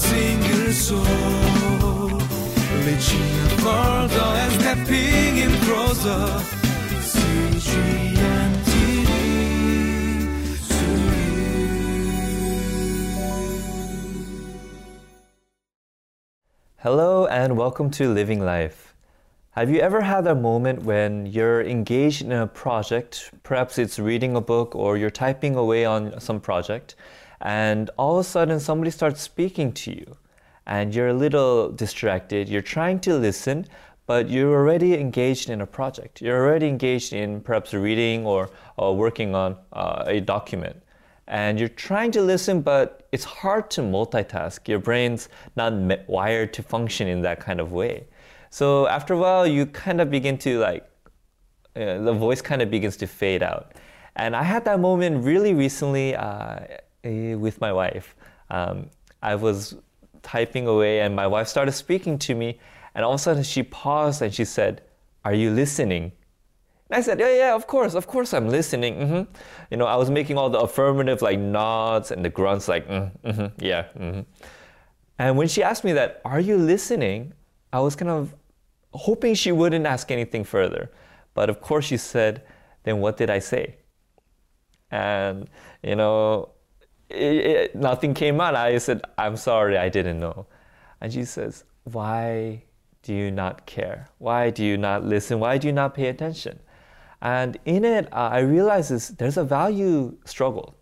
single soul. And stepping in closer. Hello and welcome to Living Life. Have you ever had a moment when you're engaged in a project, perhaps it's reading a book or you're typing away on some project, and all of a sudden somebody starts speaking to you and you're a little distracted, you're trying to listen, but you're already engaged in a project. You're already engaged in perhaps reading or, or working on uh, a document. And you're trying to listen, but it's hard to multitask. Your brain's not wired to function in that kind of way. So after a while, you kind of begin to like, uh, the voice kind of begins to fade out. And I had that moment really recently uh, eh, with my wife. Um, I was typing away, and my wife started speaking to me, and all of a sudden she paused and she said, "Are you listening?" And I said, "Yeah, yeah, of course, of course, I'm listening." hmm You know, I was making all the affirmative like nods and the grunts, like, mm, hmm "Yeah." hmm And when she asked me that, "Are you listening?" I was kind of hoping she wouldn't ask anything further, but of course she said, "Then what did I say?" And you know, it, it, nothing came out. I said, I'm sorry, I didn't know. And she says, Why do you not care? Why do you not listen? Why do you not pay attention? And in it, uh, I realized this, there's a value struggle.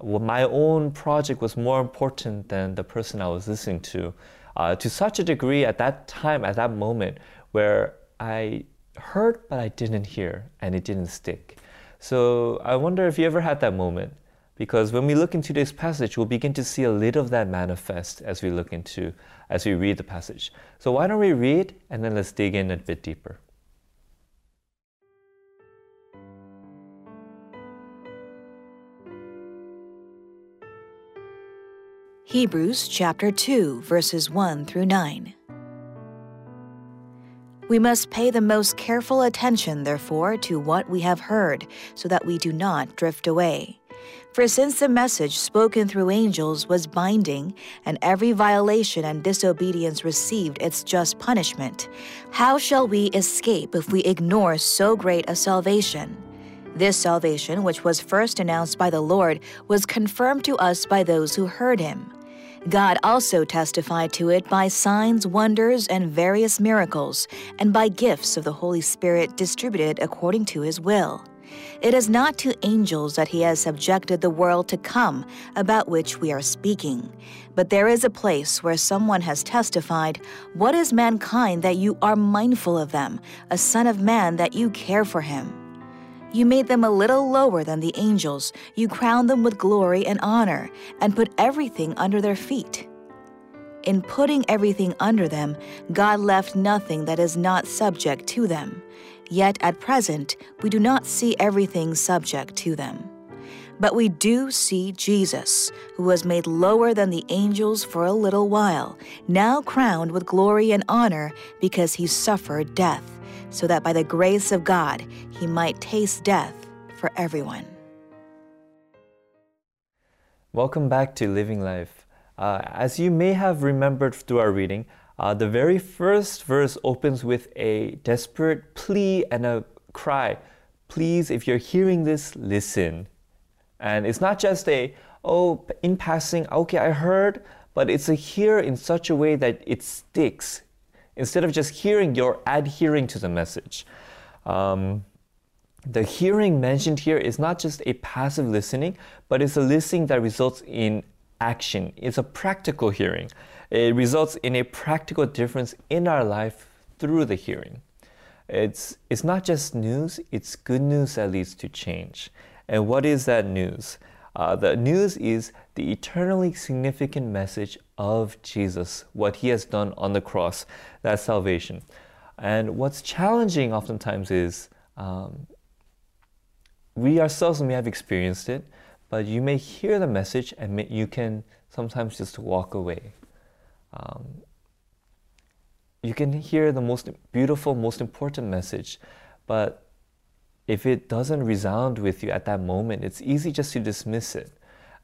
Well, my own project was more important than the person I was listening to, uh, to such a degree at that time, at that moment, where I heard but I didn't hear and it didn't stick. So I wonder if you ever had that moment because when we look into this passage, we'll begin to see a little of that manifest as we look into, as we read the passage. So why don't we read and then let's dig in a bit deeper. Hebrews chapter 2, verses 1 through 9. We must pay the most careful attention, therefore, to what we have heard, so that we do not drift away. For since the message spoken through angels was binding, and every violation and disobedience received its just punishment, how shall we escape if we ignore so great a salvation? This salvation, which was first announced by the Lord, was confirmed to us by those who heard him. God also testified to it by signs, wonders, and various miracles, and by gifts of the Holy Spirit distributed according to his will. It is not to angels that he has subjected the world to come, about which we are speaking. But there is a place where someone has testified, What is mankind that you are mindful of them, a son of man that you care for him? You made them a little lower than the angels, you crowned them with glory and honor, and put everything under their feet. In putting everything under them, God left nothing that is not subject to them. Yet at present, we do not see everything subject to them. But we do see Jesus, who was made lower than the angels for a little while, now crowned with glory and honor because he suffered death, so that by the grace of God he might taste death for everyone. Welcome back to Living Life. Uh, as you may have remembered through our reading, uh, the very first verse opens with a desperate plea and a cry. Please, if you're hearing this, listen. And it's not just a, oh, in passing, okay, I heard, but it's a hear in such a way that it sticks. Instead of just hearing, you're adhering to the message. Um, the hearing mentioned here is not just a passive listening, but it's a listening that results in action. It's a practical hearing. It results in a practical difference in our life through the hearing. It's, it's not just news, it's good news that leads to change. And what is that news? Uh, the news is the eternally significant message of Jesus, what he has done on the cross, that salvation. And what's challenging oftentimes is um, we ourselves may have experienced it, but you may hear the message and may, you can sometimes just walk away. Um, you can hear the most beautiful, most important message, but if it doesn't resound with you at that moment, it's easy just to dismiss it.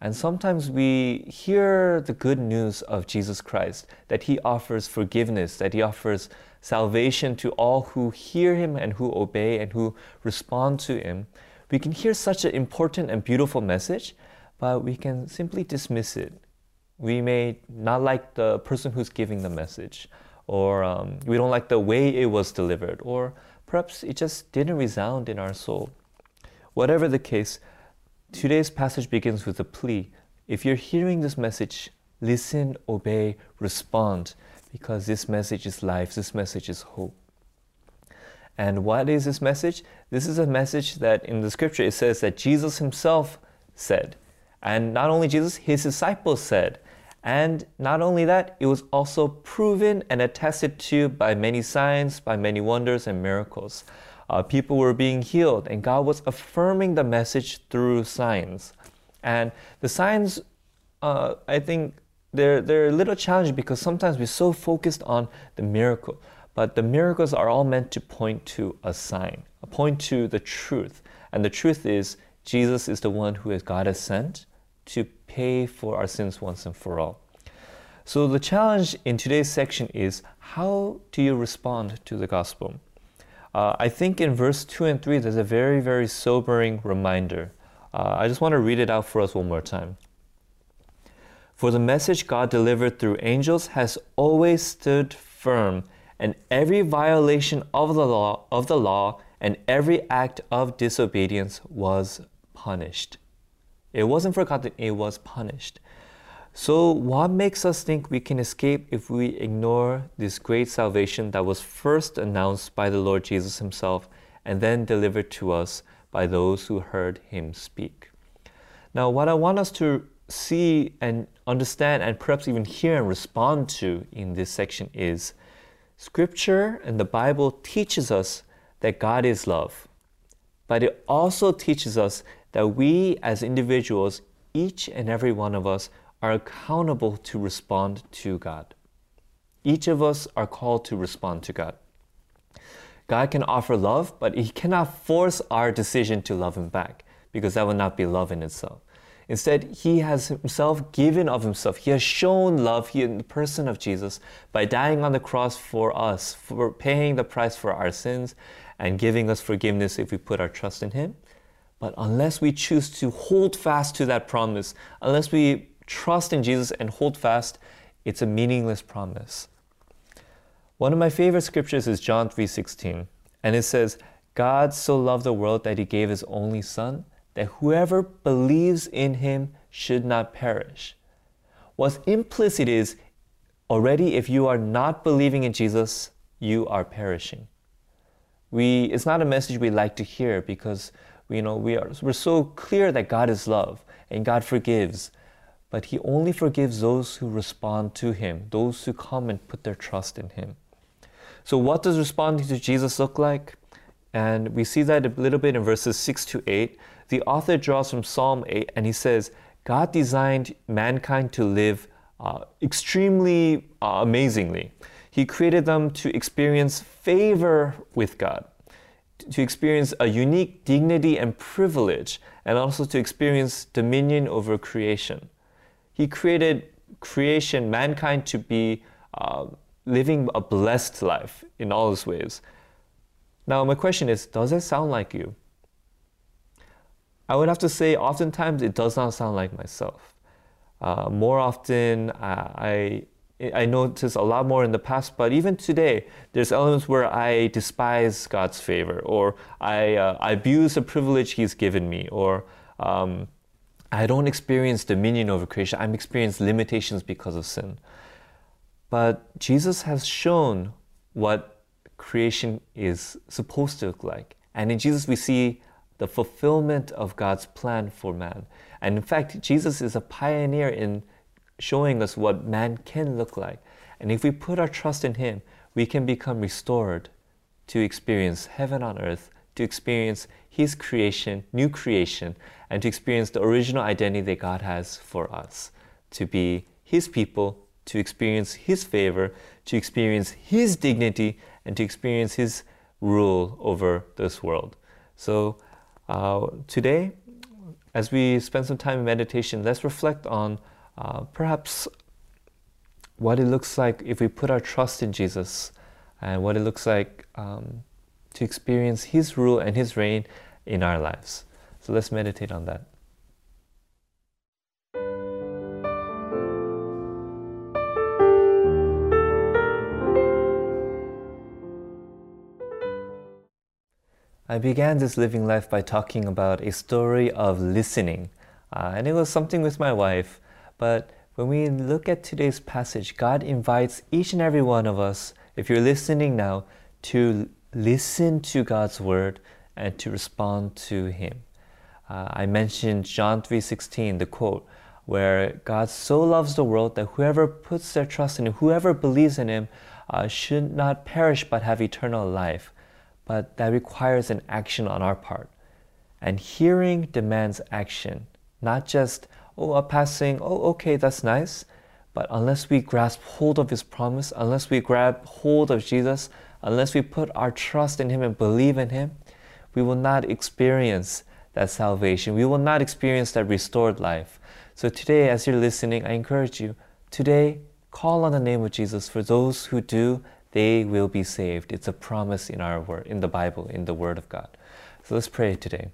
And sometimes we hear the good news of Jesus Christ, that He offers forgiveness, that He offers salvation to all who hear Him and who obey and who respond to Him. We can hear such an important and beautiful message, but we can simply dismiss it. We may not like the person who's giving the message, or um, we don't like the way it was delivered, or perhaps it just didn't resound in our soul. Whatever the case, today's passage begins with a plea. If you're hearing this message, listen, obey, respond, because this message is life, this message is hope. And what is this message? This is a message that in the scripture it says that Jesus himself said. And not only Jesus, his disciples said. And not only that, it was also proven and attested to by many signs, by many wonders and miracles. Uh, people were being healed, and God was affirming the message through signs. And the signs, uh, I think, they're, they're a little challenging because sometimes we're so focused on the miracle. But the miracles are all meant to point to a sign, a point to the truth. And the truth is, Jesus is the one who God has sent to pay for our sins once and for all. So, the challenge in today's section is how do you respond to the gospel? Uh, I think in verse 2 and 3, there's a very, very sobering reminder. Uh, I just want to read it out for us one more time. For the message God delivered through angels has always stood firm, and every violation of the law, of the law and every act of disobedience was punished. It wasn't forgotten, it was punished. So, what makes us think we can escape if we ignore this great salvation that was first announced by the Lord Jesus Himself and then delivered to us by those who heard Him speak? Now, what I want us to see and understand, and perhaps even hear and respond to in this section is Scripture and the Bible teaches us that God is love, but it also teaches us that we as individuals, each and every one of us, are accountable to respond to God. Each of us are called to respond to God. God can offer love, but He cannot force our decision to love Him back because that would not be love in itself. Instead, He has Himself given of Himself. He has shown love in the person of Jesus by dying on the cross for us, for paying the price for our sins, and giving us forgiveness if we put our trust in Him. But unless we choose to hold fast to that promise, unless we trust in Jesus and hold fast, it's a meaningless promise. One of my favorite scriptures is John 3:16, and it says, "God so loved the world that he gave his only son, that whoever believes in him should not perish." What's implicit is already if you are not believing in Jesus, you are perishing. We it's not a message we like to hear because you know, we are, we're so clear that God is love and God forgives, but He only forgives those who respond to Him, those who come and put their trust in Him. So, what does responding to Jesus look like? And we see that a little bit in verses 6 to 8. The author draws from Psalm 8 and he says, God designed mankind to live uh, extremely uh, amazingly. He created them to experience favor with God to experience a unique dignity and privilege, and also to experience dominion over creation. He created creation, mankind, to be uh, living a blessed life in all its ways. Now, my question is does that sound like you? I would have to say, oftentimes it does not sound like myself. Uh, more often, uh, I I notice a lot more in the past, but even today, there's elements where I despise God's favor, or I, uh, I abuse the privilege He's given me, or um, I don't experience dominion over creation. I'm experiencing limitations because of sin. But Jesus has shown what creation is supposed to look like. And in Jesus, we see the fulfillment of God's plan for man. And in fact, Jesus is a pioneer in showing us what man can look like. And if we put our trust in Him, we can become restored to experience heaven on earth, to experience His creation, new creation, and to experience the original identity that God has for us to be His people, to experience His favor, to experience His dignity, and to experience His rule over this world. So, uh, today, as we spend some time in meditation, let's reflect on uh, perhaps what it looks like if we put our trust in Jesus and what it looks like um, to experience His rule and His reign in our lives. So let's meditate on that. I began this living life by talking about a story of listening. Uh, and it was something with my wife. But when we look at today's passage, God invites each and every one of us, if you're listening now, to listen to God's word and to respond to Him. Uh, I mentioned John 3:16, the quote, where God so loves the world that whoever puts their trust in Him, whoever believes in Him, uh, should not perish but have eternal life but that requires an action on our part. And hearing demands action, not just, oh, a passing, oh, okay, that's nice. But unless we grasp hold of His promise, unless we grab hold of Jesus, unless we put our trust in Him and believe in Him, we will not experience that salvation. We will not experience that restored life. So today, as you're listening, I encourage you, today, call on the name of Jesus for those who do they will be saved. It's a promise in our word, in the Bible, in the Word of God. So let's pray today.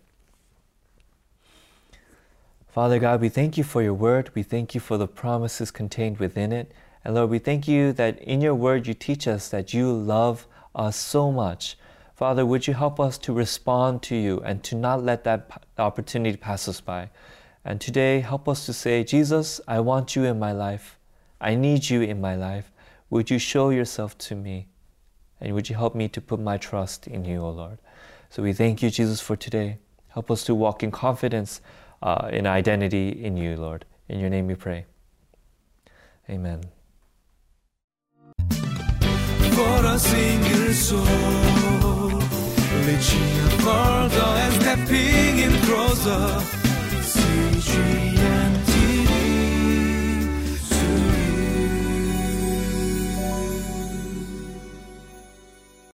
Father God, we thank you for your word. We thank you for the promises contained within it. And Lord, we thank you that in your word you teach us that you love us so much. Father, would you help us to respond to you and to not let that opportunity pass us by? And today, help us to say, Jesus, I want you in my life. I need you in my life. Would you show yourself to me? And would you help me to put my trust in you, O Lord? So we thank you, Jesus, for today. Help us to walk in confidence, uh, in identity in you, Lord. In your name we pray. Amen. For a single soul, reaching further and stepping in closer.